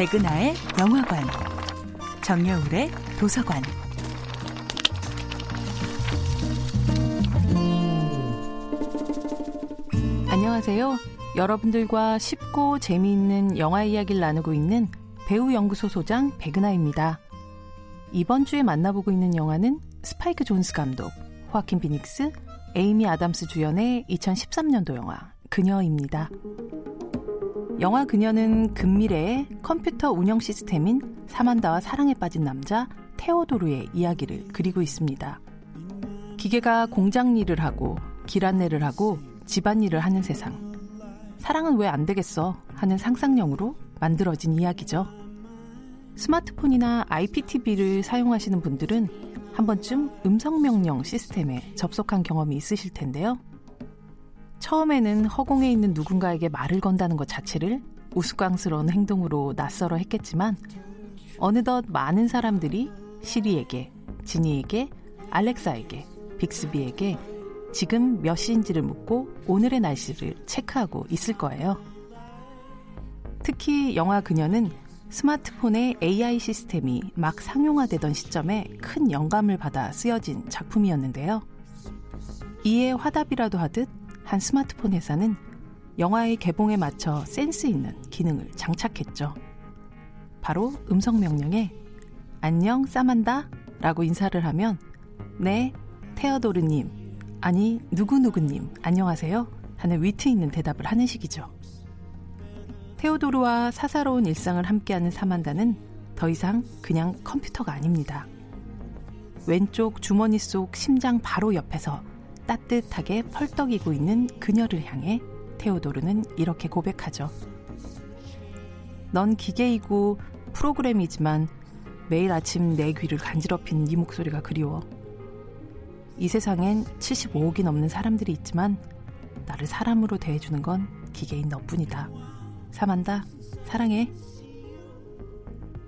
백은하의 영화관, 정여울의 도서관. 안녕하세요. 여러분들과 쉽고 재미있는 영화 이야기를 나누고 있는 배우 연구소 소장 백은하입니다. 이번 주에 만나보고 있는 영화는 스파이크 존스 감독, 호아킨 비닉스, 에이미 아담스 주연의 2013년도 영화 그녀입니다. 영화 그녀는 근미래의 컴퓨터 운영 시스템인 사만다와 사랑에 빠진 남자 테오도르의 이야기를 그리고 있습니다. 기계가 공장 일을 하고 길 안내를 하고 집안 일을 하는 세상. 사랑은 왜 안 되겠어? 하는 상상력으로 만들어진 이야기죠. 스마트폰이나 IPTV를 사용하시는 분들은 한 번쯤 음성명령 시스템에 접속한 경험이 있으실 텐데요. 처음에는 허공에 있는 누군가에게 말을 건다는 것 자체를 우스꽝스러운 행동으로 낯설어 했겠지만 어느덧 많은 사람들이 시리에게, 지니에게, 알렉사에게, 빅스비에게 지금 몇 시인지를 묻고 오늘의 날씨를 체크하고 있을 거예요. 특히 영화 그녀는 스마트폰의 AI 시스템이 막 상용화되던 시점에 큰 영감을 받아 쓰여진 작품이었는데요. 이에 화답이라도 하듯 한 스마트폰 회사는 영화의 개봉에 맞춰 센스 있는 기능을 장착했죠. 바로 음성 명령에 안녕 싸만다 라고 인사를 하면 네 테어도르님 아니 누구누구님 안녕하세요 하는 위트 있는 대답을 하는 식이죠. 테오도르와 사사로운 일상을 함께하는 사만다는 더 이상 그냥 컴퓨터가 아닙니다. 왼쪽 주머니 속 심장 바로 옆에서 따뜻하게 펄떡이고 있는 그녀를 향해 테오도르는 이렇게 고백하죠. 넌 기계이고 프로그램이지만 매일 아침 내 귀를 간지럽힌 네 목소리가 그리워. 이 세상엔 75억이 넘는 사람들이 있지만 나를 사람으로 대해주는 건 기계인 너뿐이다. 사만다, 사랑해.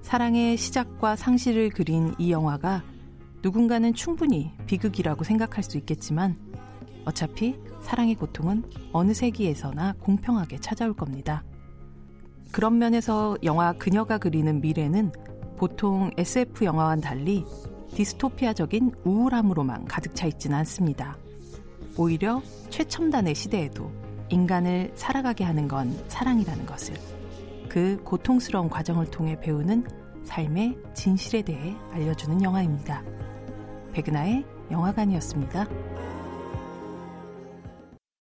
사랑의 시작과 상실을 그린 이 영화가 누군가는 충분히 비극이라고 생각할 수 있겠지만 어차피 사랑의 고통은 어느 세기에서나 공평하게 찾아올 겁니다. 그런 면에서 영화 그녀가 그리는 미래는 보통 SF 영화와는 달리 디스토피아적인 우울함으로만 가득 차 있지는 않습니다. 오히려 최첨단의 시대에도 인간을 살아가게 하는 건 사랑이라는 것을 그 고통스러운 과정을 통해 배우는 삶의 진실에 대해 알려주는 영화입니다. 백은하의 영화관이었습니다.